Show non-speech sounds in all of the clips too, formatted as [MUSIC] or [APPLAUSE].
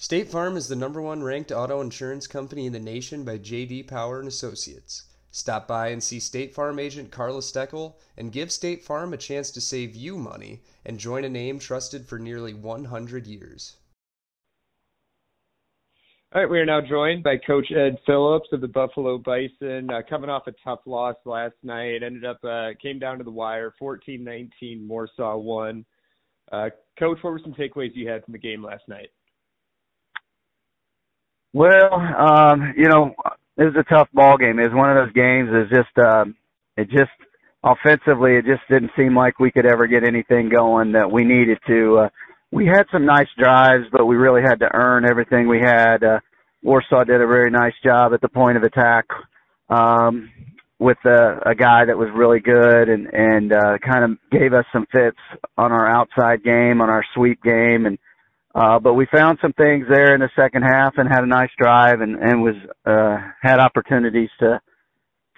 State Farm is the number one ranked auto insurance company in the nation by JD Power and Associates. Stop by and see State Farm agent Karla Steckel and give State Farm a chance to save you money and join a name trusted for nearly 100 years. All right, we are now joined by Coach Ed Phillips of the Buffalo Bison, uh, coming off a tough loss last night. Ended up uh, came down to the wire, 14-19. Warsaw won. Uh, Coach, what were some takeaways you had from the game last night? Well, um, you know, it was a tough ball game. It was one of those games. It's just, um, it just offensively, it just didn't seem like we could ever get anything going that we needed to. Uh, we had some nice drives, but we really had to earn everything we had. Uh, Warsaw did a very nice job at the point of attack um, with a, a guy that was really good and and uh, kind of gave us some fits on our outside game, on our sweep game, and uh, but we found some things there in the second half and had a nice drive and, and was, uh, had opportunities to,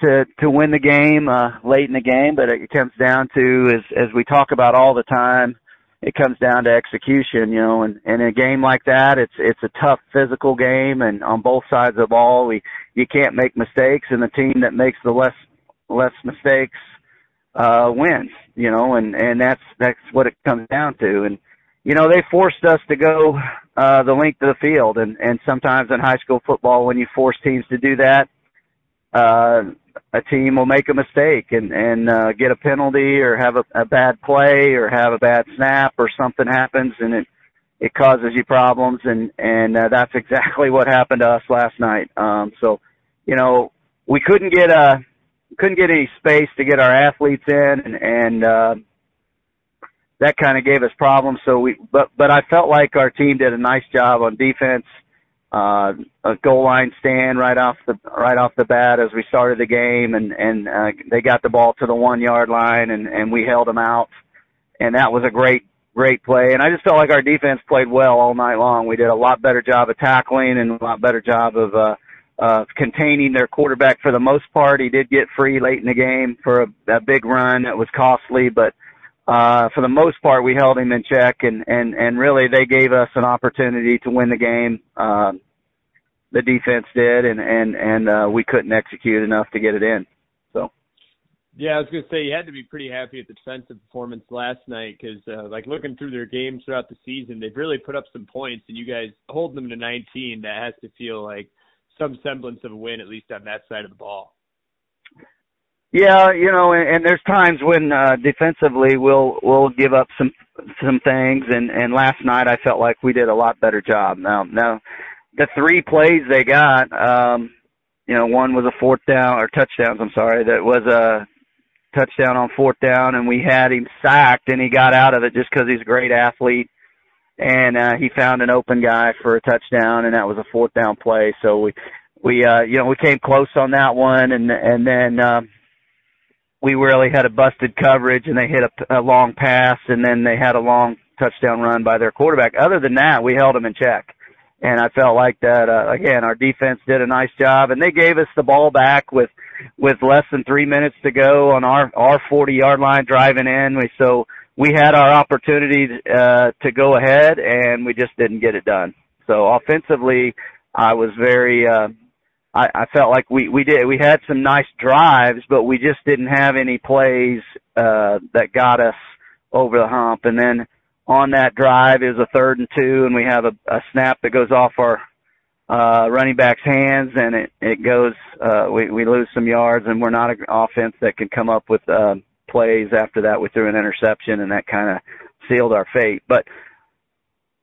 to, to win the game, uh, late in the game. But it comes down to, as, as we talk about all the time, it comes down to execution, you know, and, and in a game like that, it's, it's a tough physical game and on both sides of the ball, we, you can't make mistakes and the team that makes the less, less mistakes, uh, wins, you know, and, and that's, that's what it comes down to. And, you know, they forced us to go uh, the length of the field, and and sometimes in high school football, when you force teams to do that, uh, a team will make a mistake and and uh, get a penalty or have a, a bad play or have a bad snap or something happens, and it it causes you problems, and and uh, that's exactly what happened to us last night. Um, so, you know, we couldn't get a couldn't get any space to get our athletes in, and and uh, that kind of gave us problems. So we, but but I felt like our team did a nice job on defense. Uh, a goal line stand right off the right off the bat as we started the game, and and uh, they got the ball to the one yard line, and and we held them out, and that was a great great play. And I just felt like our defense played well all night long. We did a lot better job of tackling and a lot better job of uh, uh, containing their quarterback for the most part. He did get free late in the game for a, a big run that was costly, but uh, for the most part, we held him in check, and and and really they gave us an opportunity to win the game. Uh, the defense did, and and and uh, we couldn't execute enough to get it in. So. Yeah, I was to say you had to be pretty happy with the defensive performance last night because, uh, like, looking through their games throughout the season, they've really put up some points, and you guys holding them to 19. That has to feel like some semblance of a win, at least on that side of the ball. Yeah, you know, and, and there's times when uh, defensively we'll we'll give up some some things, and and last night I felt like we did a lot better job. Now now the three plays they got, um, you know, one was a fourth down or touchdowns. I'm sorry, that was a touchdown on fourth down, and we had him sacked, and he got out of it just because he's a great athlete, and uh, he found an open guy for a touchdown, and that was a fourth down play. So we we uh, you know we came close on that one, and and then. Um, we really had a busted coverage and they hit a, a long pass and then they had a long touchdown run by their quarterback. Other than that, we held them in check. And I felt like that, uh, again, our defense did a nice job and they gave us the ball back with, with less than three minutes to go on our, our 40 yard line driving in. We, so we had our opportunity, uh, to go ahead and we just didn't get it done. So offensively, I was very, uh, I, I felt like we we did we had some nice drives, but we just didn't have any plays uh, that got us over the hump. And then on that drive is a third and two, and we have a, a snap that goes off our uh, running back's hands, and it it goes. Uh, we we lose some yards, and we're not an offense that can come up with uh, plays after that. We threw an interception, and that kind of sealed our fate. But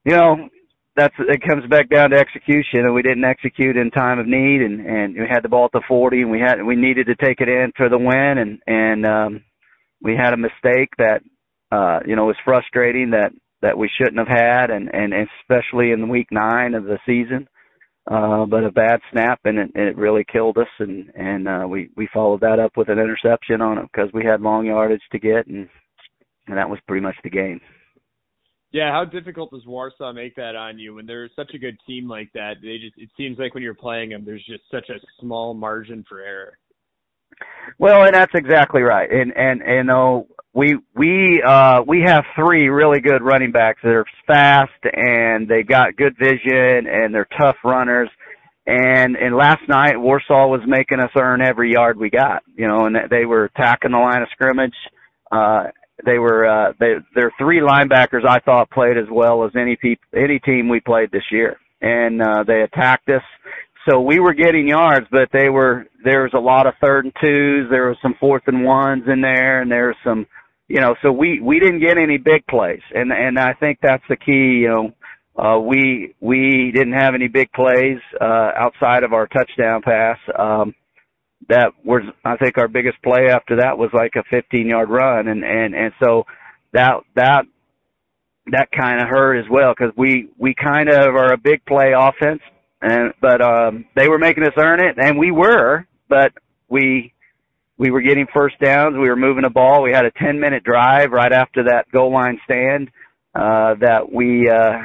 you know, that's it comes back down to execution, and we didn't execute in time of need, and and we had the ball at the 40, and we had we needed to take it in for the win, and and um, we had a mistake that uh, you know was frustrating that that we shouldn't have had, and and especially in week nine of the season. Uh, but a bad snap, and it, it really killed us. And and uh, we we followed that up with an interception on it because we had long yardage to get, and and that was pretty much the game. Yeah, how difficult does Warsaw make that on you when they're such a good team like that? They just it seems like when you're playing them, there's just such a small margin for error. Well, and that's exactly right. And and and you know, we we uh we have three really good running backs that are fast and they got good vision and they're tough runners. And and last night Warsaw was making us earn every yard we got, you know, and they were attacking the line of scrimmage. Uh they were uh they their three linebackers I thought played as well as any pe- any team we played this year. And uh they attacked us. So we were getting yards, but they were there was a lot of third and twos, there was some fourth and ones in there and there was some you know, so we we didn't get any big plays. And and I think that's the key, you know, uh we we didn't have any big plays uh outside of our touchdown pass. Um that was I think our biggest play after that was like a 15 yard run. And and and so that that that kind of hurt as well because we we kind of are a big play offense and but um they were making us earn it and we were but we we were getting first downs. We were moving the ball. We had a 10 minute drive right after that goal line stand uh that we uh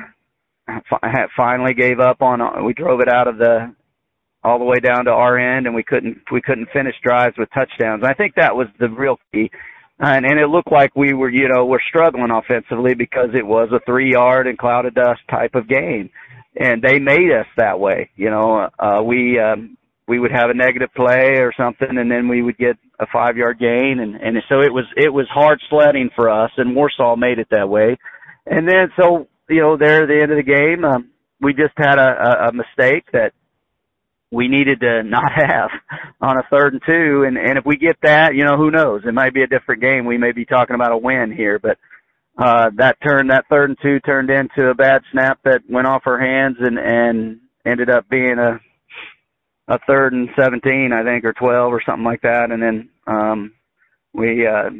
finally gave up on we drove it out of the all the way down to our end, and we couldn't we couldn't finish drives with touchdowns. And I think that was the real key. And, and it looked like we were, you know, we're struggling offensively because it was a three yard and cloud of dust type of game, and they made us that way. You know, uh, we um, we would have a negative play or something, and then we would get a five yard gain, and and so it was it was hard sledding for us, and Warsaw made it that way. And then so you know, there at the end of the game, um, we just had a, a, a mistake that we needed to not [LAUGHS] have on a third and two. And, and if we get that, you know, who knows? It might be a different game. We may be talking about a win here, but, uh, that turned, that third and two turned into a bad snap that went off our hands and, and ended up being a, a third and 17, I think, or 12 or something like that. And then, um, we, uh,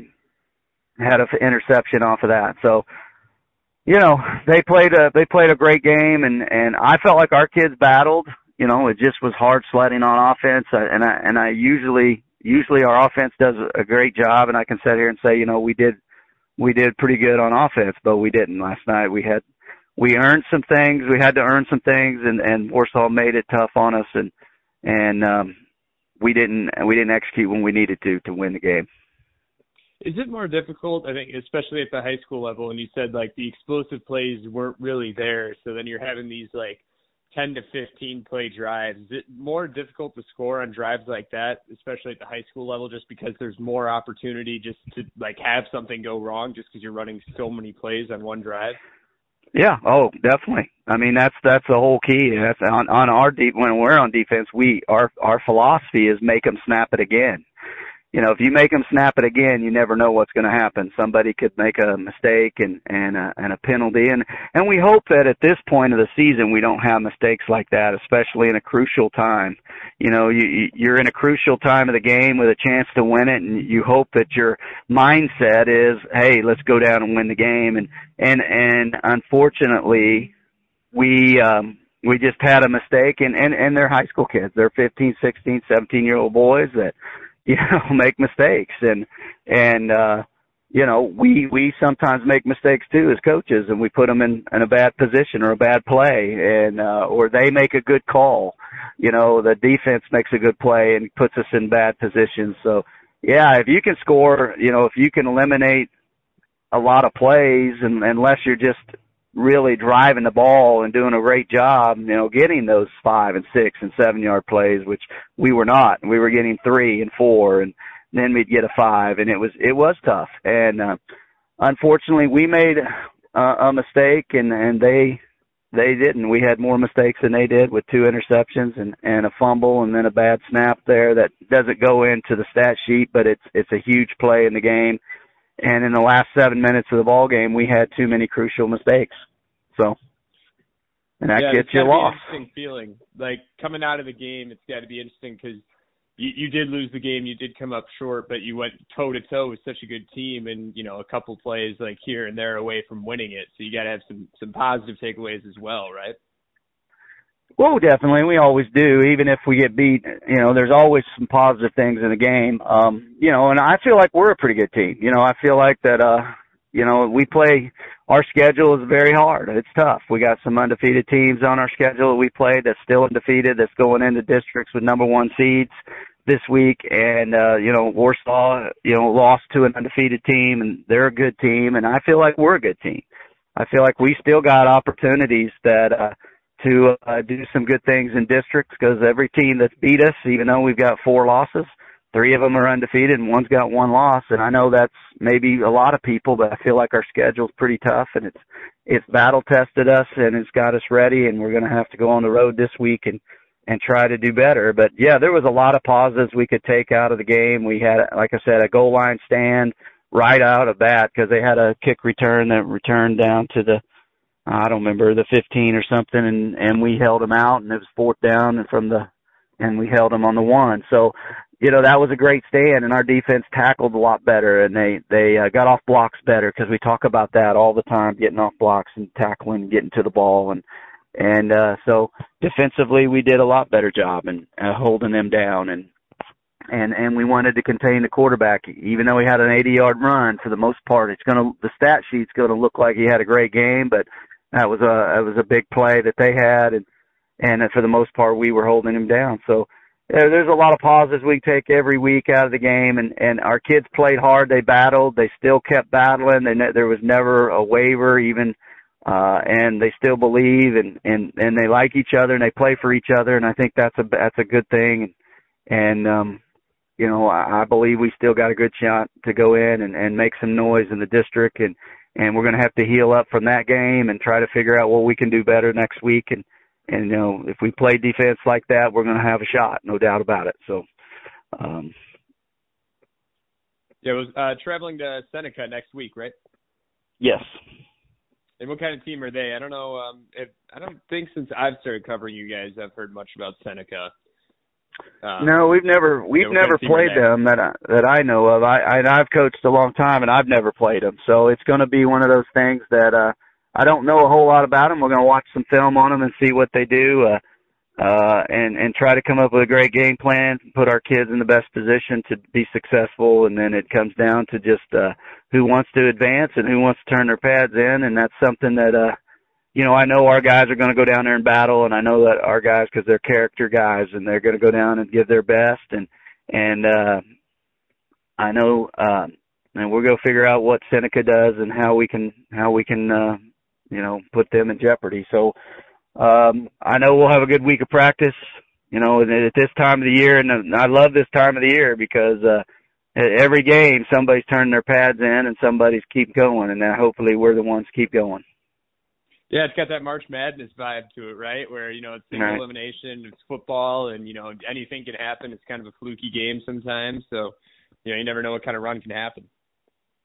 had an interception off of that. So, you know, they played a, they played a great game and, and I felt like our kids battled you know, it just was hard sledding on offense. And I, and I usually, usually our offense does a great job. And I can sit here and say, you know, we did, we did pretty good on offense, but we didn't last night. We had, we earned some things. We had to earn some things and, and Warsaw made it tough on us. And, and, um, we didn't, we didn't execute when we needed to, to win the game. Is it more difficult? I think, especially at the high school level, and you said like the explosive plays weren't really there. So then you're having these like 10 to 15 play drives. Is it more difficult to score on drives like that, especially at the high school level, just because there's more opportunity just to like have something go wrong just because you're running so many plays on one drive? Yeah. Oh, definitely. I mean, that's that's the whole key. That's on on our deep when we're on defense. We our our philosophy is make them snap it again you know, if you make them snap it again, you never know what's going to happen. Somebody could make a mistake and and a, and a penalty, and and we hope that at this point of the season we don't have mistakes like that, especially in a crucial time. You know, you you're in a crucial time of the game with a chance to win it, and you hope that your mindset is, hey, let's go down and win the game. And and and unfortunately, we um, we just had a mistake, and and and they're high school kids. They're 15, 16, 17 year old boys that [LAUGHS] you know make mistakes. And and uh you know we we sometimes make mistakes too as coaches and we put them in in a bad position or a bad play. And uh or they make a good call. You know the defense makes a good play and puts us in bad positions. So yeah if you can score you know if you can eliminate a lot of plays and unless you're just really driving the ball and doing a great job, you know, getting those five and six and seven yard plays, which we were not. We were getting three and four and then we'd get a five and it was, it was tough. And, uh, unfortunately we made a, a mistake and, and they, they didn't. We had more mistakes than they did with two interceptions and, and a fumble and then a bad snap there that doesn't go into the stat sheet, but it's, it's a huge play in the game and in the last seven minutes of the ball game, we had too many crucial mistakes. So, and that yeah, gets you lost. Interesting feeling. Like coming out of the game, it's got to be interesting because you, you did lose the game. You did come up short, but you went toe to toe with such a good team, and you know a couple plays like here and there away from winning it. So you got to have some some positive takeaways as well, right? Well, definitely. We always do. Even if we get beat, you know, there's always some positive things in the game. Um, you know, and I feel like we're a pretty good team. You know, I feel like that, uh, you know, we play, our schedule is very hard. It's tough. We got some undefeated teams on our schedule that we play that's still undefeated, that's going into districts with number one seeds this week. And, uh, you know, Warsaw, you know, lost to an undefeated team and they're a good team. And I feel like we're a good team. I feel like we still got opportunities that, uh, to uh, do some good things in districts because every team that's beat us, even though we've got four losses, three of them are undefeated and one's got one loss. And I know that's maybe a lot of people, but I feel like our schedule's pretty tough and it's it's battle tested us and it's got us ready. And we're going to have to go on the road this week and and try to do better. But yeah, there was a lot of positives we could take out of the game. We had, like I said, a goal line stand right out of that because they had a kick return that returned down to the I don't remember the 15 or something, and and we held them out, and it was fourth down, and from the and we held them on the one. So, you know, that was a great stand, and our defense tackled a lot better, and they they uh, got off blocks better because we talk about that all the time, getting off blocks and tackling, getting to the ball, and and uh, so defensively we did a lot better job and uh, holding them down, and and and we wanted to contain the quarterback, even though he had an 80 yard run. For the most part, it's gonna the stat sheet's gonna look like he had a great game, but that was a it was a big play that they had, and and for the most part we were holding him down. So yeah, there's a lot of positives we take every week out of the game, and and our kids played hard. They battled. They still kept battling. They ne- there was never a waiver, even. Uh, and they still believe and, and, and they like each other and they play for each other. And I think that's a, that's a good thing. And, and, um, you know, I, I believe we still got a good shot to go in and, and make some noise in the district and, and we're going to have to heal up from that game and try to figure out what we can do better next week. And and you know, if we play defense like that, we're going to have a shot, no doubt about it. So. Um, yeah, it was uh, traveling to Seneca next week, right? Yes. And what kind of team are they? I don't know. Um, if I don't think since I've started covering you guys, I've heard much about Seneca. Um, no, we've never we've never played them that I, that I know of. I, I I've coached a long time and I've never played them, so it's going to be one of those things that uh I don't know a whole lot about them. We're going to watch some film on them and see what they do, uh, uh, and and try to come up with a great game plan, and put our kids in the best position to be successful. And then it comes down to just uh, who wants to advance and who wants to turn their pads in, and that's something that uh, you know, I know our guys are going to go down there and battle, and I know that our guys, because they're character guys, and they're going to go down and give their best, and and uh, I know, uh, and we're going to figure out what Seneca does and how we can how we can, uh, you know, put them in jeopardy. So um, I know we'll have a good week of practice. You know, at this time of the year, and I love this time of the year because uh, every game somebody's turning their pads in and somebody's keep going, and then hopefully we're the ones keep going. Yeah, it's got that March Madness vibe to it, right? Where you know it's single right. elimination, it's football, and you know anything can happen. It's kind of a fluky game sometimes, so you know you never know what kind of run can happen.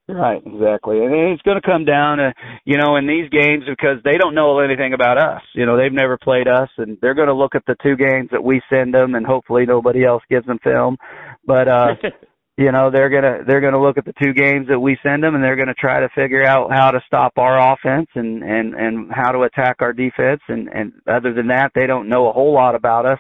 Right, exactly, and it's going to come down to you know in these games because they don't know anything about us. You know, they've never played us, and they're going to look at the two games that we send them, and hopefully nobody else gives them film. But uh [LAUGHS] you know they're gonna they're gonna look at the two games that we send them and they're gonna try to figure out how to stop our offense and and and how to attack our defense. And and other than that they don't know a whole lot about us.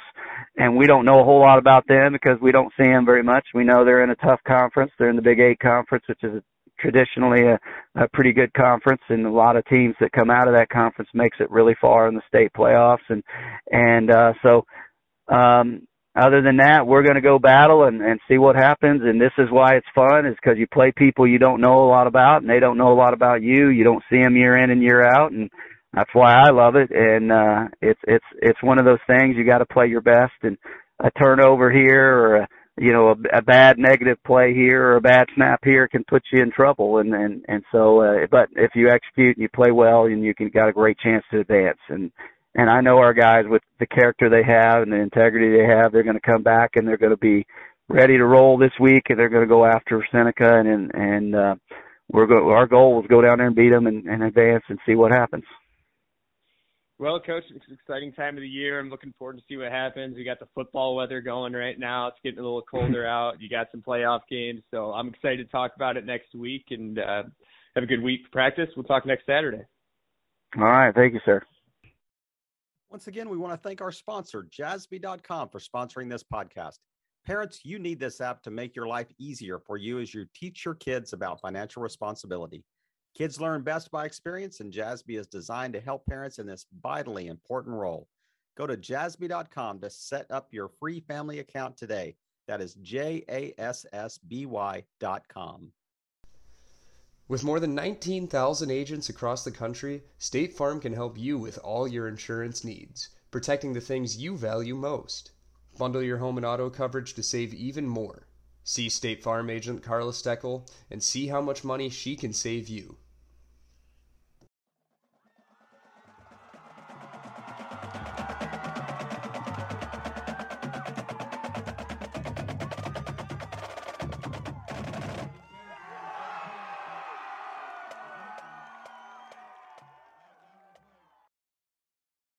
And we don't know a whole lot about them because we don't see them very much. We know they're in a tough conference. They're in the big eight conference which is traditionally a, a pretty good conference. And a lot of teams that come out of that conference makes it really far in the state playoffs. And and uh so um other than that, we're going to go battle and, and see what happens. And this is why it's fun is because you play people you don't know a lot about and they don't know a lot about you. You don't see them year in and year out. And that's why I love it. And, uh, it's, it's, it's one of those things you got to play your best and a turnover here or a, you know, a, a bad negative play here or a bad snap here can put you in trouble. And, and, and so, uh, but if you execute and you play well and you can got a great chance to advance and, and I know our guys with the character they have and the integrity they have, they're going to come back and they're going to be ready to roll this week, and they're going to go after Seneca, and and uh, we're go. Our goal is go down there and beat them and, and advance and see what happens. Well, coach, it's an exciting time of the year. I'm looking forward to see what happens. We got the football weather going right now. It's getting a little colder [LAUGHS] out. You got some playoff games, so I'm excited to talk about it next week and uh, have a good week practice. We'll talk next Saturday. All right, thank you, sir. Once again, we want to thank our sponsor, Jassby.com, for sponsoring this podcast. Parents, you need this app to make your life easier for you as you teach your kids about financial responsibility. Kids learn best by experience, and Jassby is designed to help parents in this vitally important role. Go to jassby.com to set up your free family account today. That is J A S S B Y.com. With more than 19,000 agents across the country, State Farm can help you with all your insurance needs, protecting the things you value most. Bundle your home and auto coverage to save even more. See State Farm agent Karla Steckel and see how much money she can save you.